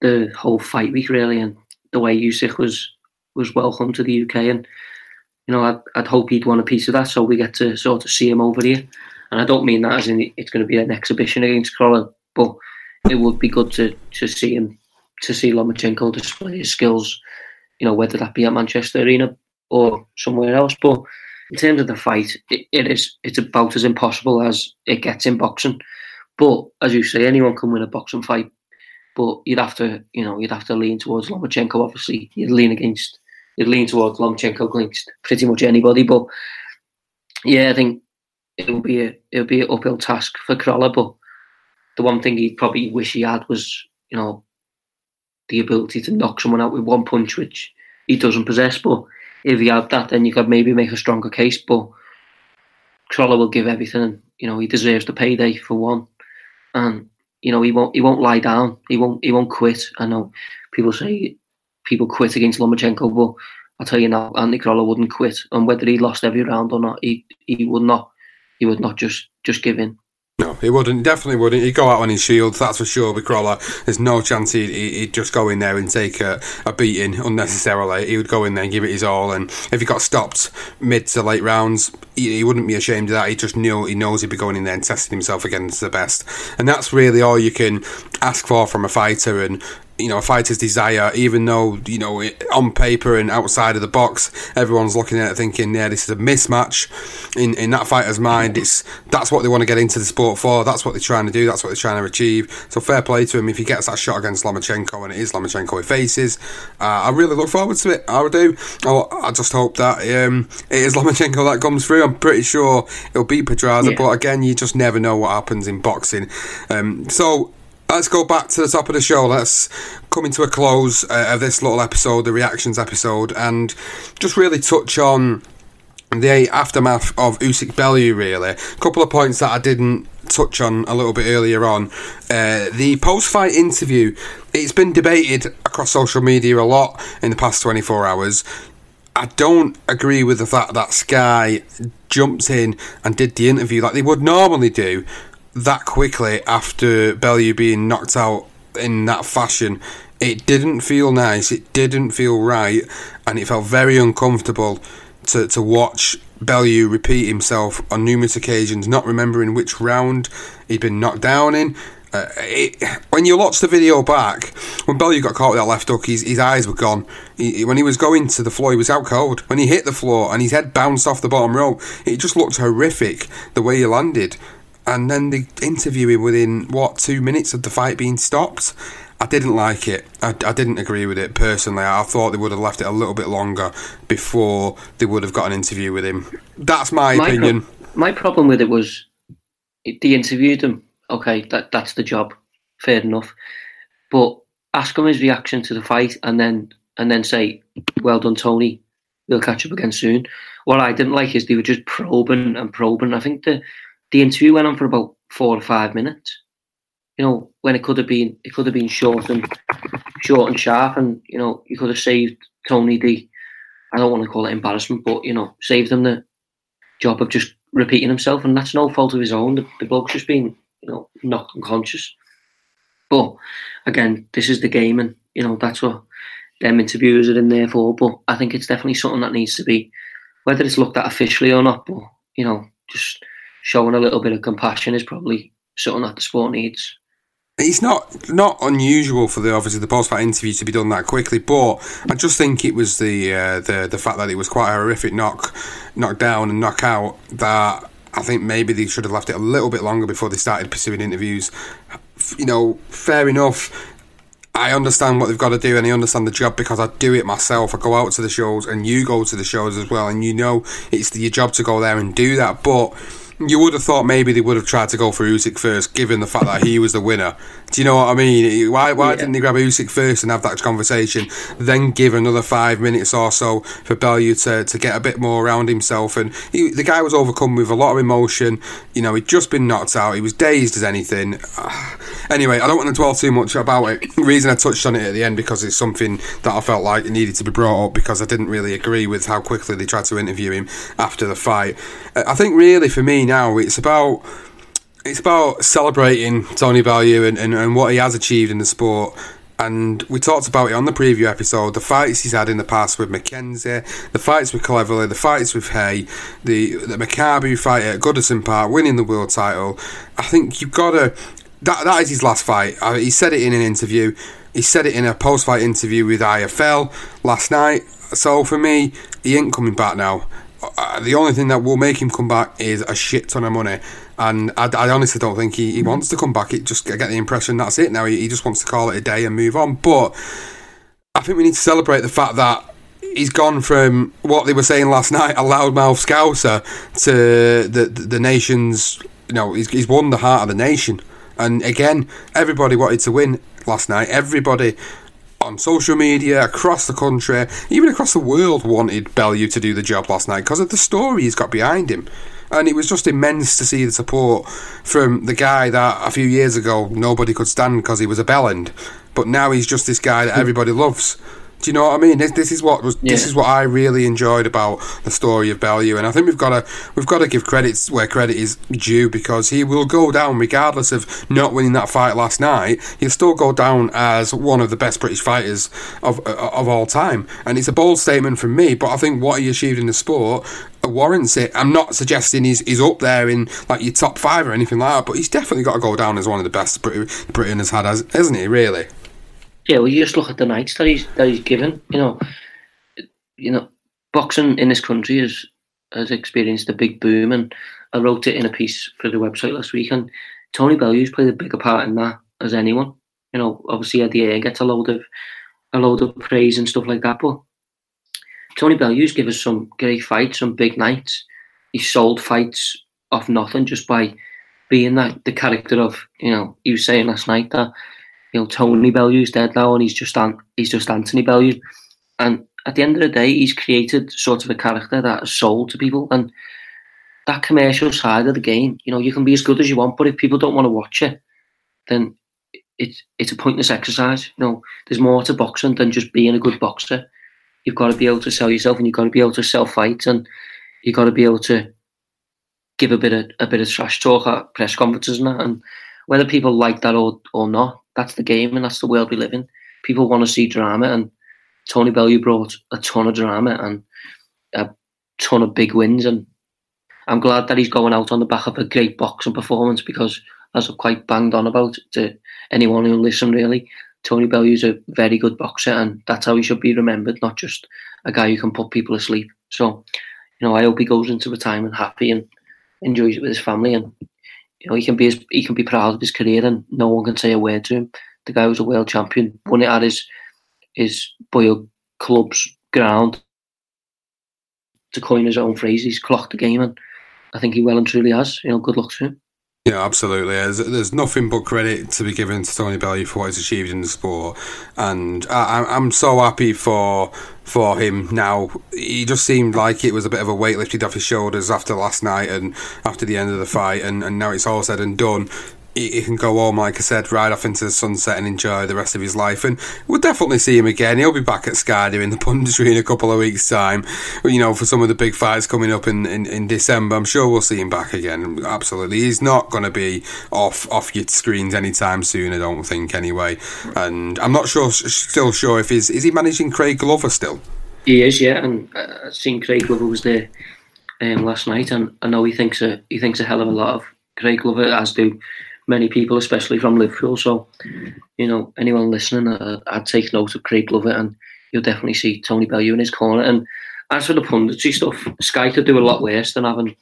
the whole fight week really, and the way Usyk was was welcome to the UK, and you know I'd, I'd hope he'd want a piece of that, so we get to sort of see him over here. And I don't mean that as in it's going to be an exhibition against Crolla, but it would be good to to see him to see Lomachenko display his skills. You know whether that be at Manchester Arena or somewhere else, but in terms of the fight, it, it is it's about as impossible as it gets in boxing. But as you say, anyone can win a boxing fight. But you'd have to, you know, you'd have to lean towards Lomachenko. Obviously, you'd lean against, you'd lean towards Lomachenko against pretty much anybody. But yeah, I think it would be a it would be an uphill task for Crolla. But the one thing he'd probably wish he had was, you know, the ability to knock someone out with one punch, which he doesn't possess. But if he had that, then you could maybe make a stronger case. But Crolla will give everything. You know, he deserves the payday for one, and you know, he won't he won't lie down. He won't he won't quit. I know people say people quit against Lomachenko, but I'll tell you now, Andy Crolla wouldn't quit. And whether he lost every round or not, he he would not he would not just just give in. He wouldn't. Definitely wouldn't. He'd go out on his shield, that's for sure. With Crolla, there's no chance he'd, he'd just go in there and take a, a beating unnecessarily. He would go in there and give it his all. And if he got stopped mid to late rounds, he, he wouldn't be ashamed of that. He just knew he knows he'd be going in there and testing himself against the best. And that's really all you can ask for from a fighter. And you know, a fighter's desire, even though, you know, on paper and outside of the box, everyone's looking at it thinking, yeah, this is a mismatch. In in that fighter's mind, it's that's what they want to get into the sport for. That's what they're trying to do. That's what they're trying to achieve. So fair play to him if he gets that shot against Lomachenko, and it is Lomachenko he faces. Uh, I really look forward to it. I do. Oh, I just hope that um, it is Lomachenko that comes through. I'm pretty sure he'll beat Pedraza, yeah. but again, you just never know what happens in boxing. Um, so let's go back to the top of the show. Let's come into a close uh, of this little episode, the reactions episode, and just really touch on the aftermath of Usyk Bellew. Really, a couple of points that I didn't touch on a little bit earlier on. Uh, the post-fight interview. It's been debated across social media a lot in the past 24 hours. I don't agree with the fact that Sky jumped in and did the interview like they would normally do that quickly after Bellew being knocked out in that fashion. It didn't feel nice. It didn't feel right, and it felt very uncomfortable to to watch Bellew repeat himself on numerous occasions, not remembering which round he'd been knocked down in. Uh, it, when you watch the video back, when Bellew got caught with that left hook, his, his eyes were gone. He, when he was going to the floor, he was out cold. When he hit the floor and his head bounced off the bottom row, it just looked horrific the way he landed and then they interview him within what two minutes of the fight being stopped. I didn't like it. I, I, didn't agree with it personally. I thought they would have left it a little bit longer before they would have got an interview with him. That's my, my opinion. Pro- my problem with it was they interviewed him. Okay, that that's the job. Fair enough. But ask him his reaction to the fight, and then and then say, "Well done, Tony. We'll catch up again soon." What I didn't like is they were just probing and probing. I think the the interview went on for about four or five minutes. You know, when it could have been it could have been short and short and sharp, and you know, you could have saved Tony the I don't want to call it embarrassment, but you know, saved him the job of just repeating himself, and that's no fault of his own. The, the bloke's just been, you know, knocked unconscious. But again, this is the game, and you know that's what them interviewers are in there for. But I think it's definitely something that needs to be, whether it's looked at officially or not. But you know, just showing a little bit of compassion is probably something that the sport needs. It's not not unusual for the obviously the post fight interview to be done that quickly, but I just think it was the uh, the the fact that it was quite a horrific knock, knock down and knockout that I think maybe they should have left it a little bit longer before they started pursuing interviews. You know, fair enough. I understand what they've got to do and I understand the job because I do it myself. I go out to the shows and you go to the shows as well, and you know it's your job to go there and do that, but you would have thought maybe they would have tried to go for Usyk first, given the fact that he was the winner. Do you know what I mean? Why why yeah. didn't they grab Usyk first and have that conversation, then give another five minutes or so for Bellew to, to get a bit more around himself? And he, the guy was overcome with a lot of emotion. You know, he'd just been knocked out. He was dazed as anything. Anyway, I don't want to dwell too much about it. The reason I touched on it at the end because it's something that I felt like it needed to be brought up because I didn't really agree with how quickly they tried to interview him after the fight. I think really for me now it's about it's about celebrating Tony Bellew and, and, and what he has achieved in the sport. And we talked about it on the preview episode. The fights he's had in the past with McKenzie, the fights with Cleverly, the fights with Haye, the the Makabu fight at Goodison Park, winning the world title. I think you've got to. That that is his last fight. Uh, he said it in an interview. He said it in a post-fight interview with IFL last night. So for me, he ain't coming back now. Uh, the only thing that will make him come back is a shit ton of money. And I, I honestly don't think he, he wants to come back. It just I get the impression that's it now. He, he just wants to call it a day and move on. But I think we need to celebrate the fact that he's gone from what they were saying last night, a loudmouth scouser, to the the, the nation's. You know, he's, he's won the heart of the nation. And again, everybody wanted to win last night. Everybody on social media across the country, even across the world, wanted Bellew to do the job last night because of the story he's got behind him. And it was just immense to see the support from the guy that a few years ago nobody could stand because he was a bellend. But now he's just this guy that everybody loves. Do you know what I mean? This, this is what was this is what I really enjoyed about the story of Bellew, and I think we've got to we've got to give credit where credit is due because he will go down regardless of not winning that fight last night. He'll still go down as one of the best British fighters of uh, of all time, and it's a bold statement from me. But I think what he achieved in the sport warrants it. I'm not suggesting he's he's up there in like your top five or anything like that, but he's definitely got to go down as one of the best Brit- Britain has had, has- hasn't he? Really? Yeah, well, you just look at the nights that he's that he's given. You know, you know, boxing in this country has has experienced a big boom, and I wrote it in a piece for the website last week. And Tony Bellew's played a bigger part in that as anyone. You know, obviously Eddie gets a load of a load of praise and stuff like that, but Tony Bellew's given us some great fights, some big nights. He sold fights off nothing just by being that the character of you know. Was saying last night that you know Tony Bellew's dead now, and he's just An- he's just Anthony Bellew. And at the end of the day, he's created sort of a character that is sold to people, and that commercial side of the game. You know, you can be as good as you want, but if people don't want to watch it, then it's it's a pointless exercise. You know, there's more to boxing than just being a good boxer. You've got to be able to sell yourself, and you've got to be able to sell fights, and you've got to be able to give a bit of a bit of trash talk at press conferences and that. And whether people like that or or not, that's the game, and that's the world we live in. People want to see drama, and Tony Bellew brought a ton of drama and a ton of big wins, and I'm glad that he's going out on the back of a great boxing performance because, as I've quite banged on about to anyone who listen, really, Tony Bellew's a very good boxer, and that's how he should be remembered, not just a guy who can put people asleep. So, you know, I hope he goes into retirement happy and enjoys it with his family, and you know, he can be his, he can be proud of his career, and no one can say a word to him. The guy was a world champion, won it at his his boy club's ground. To coin his own phrase, he's clocked the game, and I think he well and truly has. You know, good luck to him. Yeah, absolutely. There's, there's nothing but credit to be given to Tony Bellew for what he's achieved in the sport, and I, I'm- so happy for for him now. He just seemed like it was a bit of a weight lifted off his shoulders after last night and after the end of the fight, and, and now it's all said and done. He, can go home, like I said, right off into the sunset and enjoy the rest of his life. And we'll definitely see him again. He'll be back at Sky doing the punditry in a couple of weeks' time. You know, for some of the big fights coming up in, in, in December, I'm sure we'll see him back again. Absolutely, he's not going to be off off your screens anytime soon. I don't think, anyway. And I'm not sure, still sure if he's is he managing Craig Glover still. He is, yeah, and uh, I've seen Craig Glover was there um, last night, and I know he thinks a he thinks a hell of a lot of Craig Glover, as do many people, especially from Liverpool. So, you know, anyone listening, uh, I'd take note of Craig Glover, and you'll definitely see Tony Bellew in his corner. And as for the punditry stuff, Sky could do a lot worse than having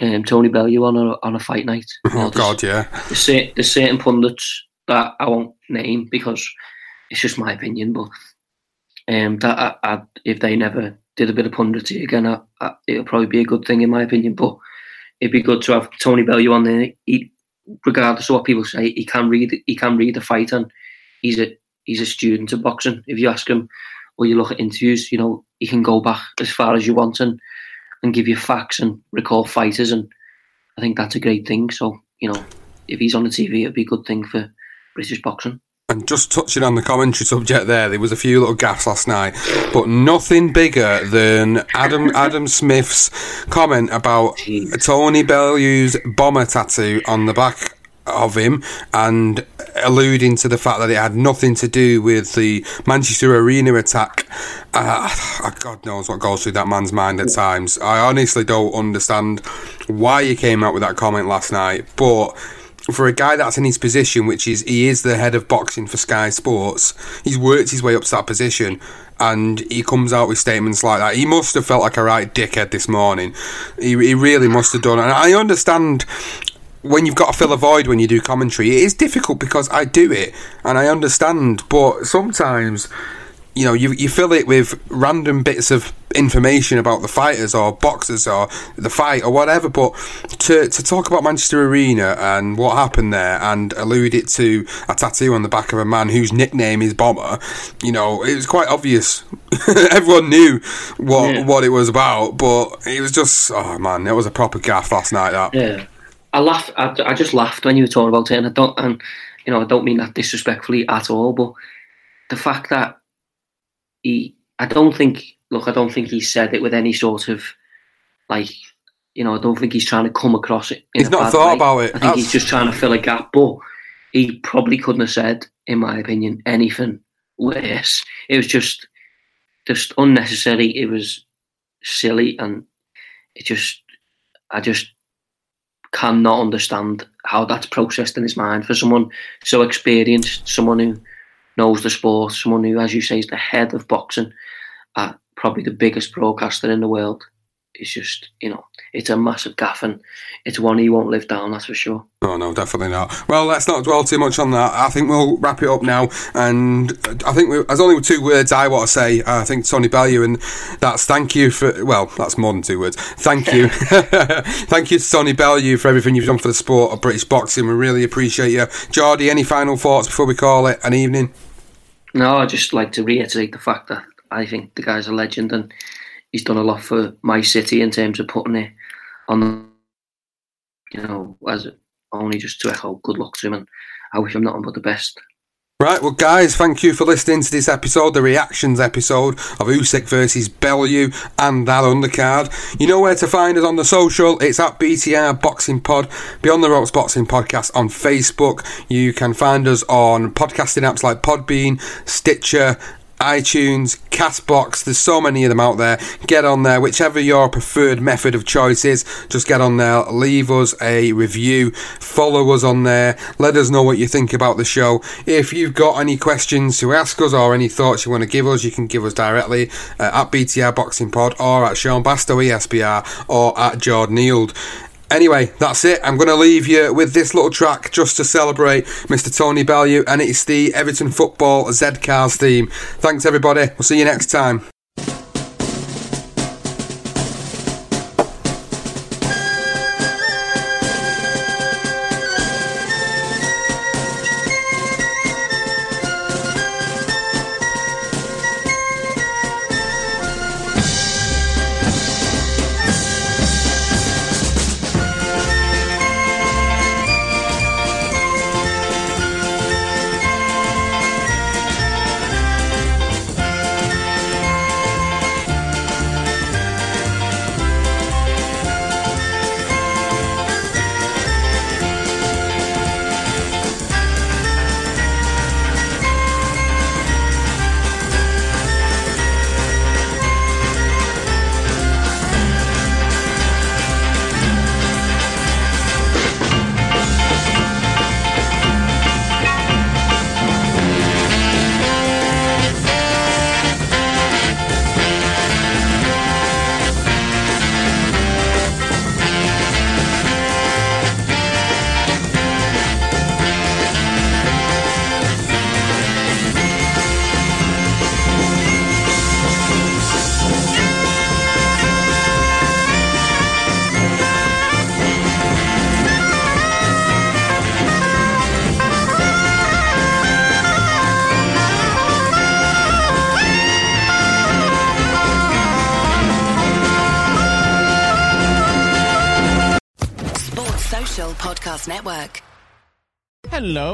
um, Tony Bellew on a on a fight night. Oh God, yeah. there's, there's certain pundits that I won't name because it's just my opinion, but um, that I, I, if they never did a bit of punditry again, I, I, it'll probably be a good thing in my opinion. But it'd be good to have Tony Bellew on there. He, regardless of what people say, he can read he can read the fight, and he's a he's a student of boxing. If you ask him, or you look at interviews, you know he can go back as far as you want and and give you facts and recall fighters, and I think that's a great thing. So you know, if he's on the TV, it'd be a good thing for British boxing. And just touching on the commentary subject there, there was a few little gaffes last night, but nothing bigger than Adam Adam Smith's comment about Tony Bellew's bomber tattoo on the back of him and alluding to the fact that it had nothing to do with the Manchester Arena attack. Uh, God knows what goes through that man's mind at times. I honestly don't understand why he came out with that comment last night, but for a guy that's in his position, which is he is the head of boxing for Sky Sports, he's worked his way up to that position, and he comes out with statements like that. He must have felt like a right dickhead this morning. He, he really must have done. And I understand when you've got to fill a void when you do commentary. It is difficult because I do it, and I understand, but sometimes you know, you you fill it with random bits of information about the fighters or boxers or the fight or whatever. But to to talk about Manchester Arena and what happened there and allude it to a tattoo on the back of a man whose nickname is Bomber, you know, it was quite obvious. Everyone knew what Yeah. what it was about, but it was just oh man, it was a proper gaff last night. That Yeah, I laughed. I, I just laughed when you were talking about it, and I don't, and you know, I don't mean that disrespectfully at all. But the fact that he, I don't think. Look, I don't think he said it with any sort of like, you know, I don't think he's trying to come across it. He's not thought way. about it. I think That's... he's just trying to fill a gap, but he probably couldn't have said, in my opinion, anything worse. It was just, just unnecessary. It was silly, and it just, I just cannot understand how that's processed in his mind for someone so experienced, someone who knows the sport, someone who, as you say, is the head of boxing at probably the biggest broadcaster in the world. It's just, you know, it's a massive gaff and it's one he won't live down, that's for sure. Oh, no, definitely not. Well, let's not dwell too much on that. I think we'll wrap it up now. And I think we, there's only two words I want to say. Uh, I think Tony Bellew, and that's thank you for, well, that's more than two words. Thank you. thank you to Tony Bellew for everything you've done for the sport of British boxing. We really appreciate you. Jordy, any final thoughts before we call it an evening? No, I'd just like to reiterate the fact that I think the guy's a legend and he's done a lot for my city in terms of putting it on, you know, as only just to echo good luck to him and I wish him nothing but the best. Right, well, guys, thank you for listening to this episode, the reactions episode of Usyk versus Bellew and that undercard. You know where to find us on the social. It's at BTR Boxing Pod, Beyond the Ropes Boxing Podcast on Facebook. You can find us on podcasting apps like Podbean, Stitcher, iTunes, Castbox. There's so many of them out there. Get on there, whichever your preferred method of choice is. Just get on there, leave us a review, follow us on there, let us know what you think about the show. If you've got any questions to ask us or any thoughts you want to give us, you can give us directly uh, at BTR Boxing Pod or at Sean Bastow ESBR or at Jordan Neild. Anyway, that's it. I'm going to leave you with this little track just to celebrate Mr. Tony Bellew, and it's the Everton Football Z Cars theme. Thanks, everybody. We'll see you next time.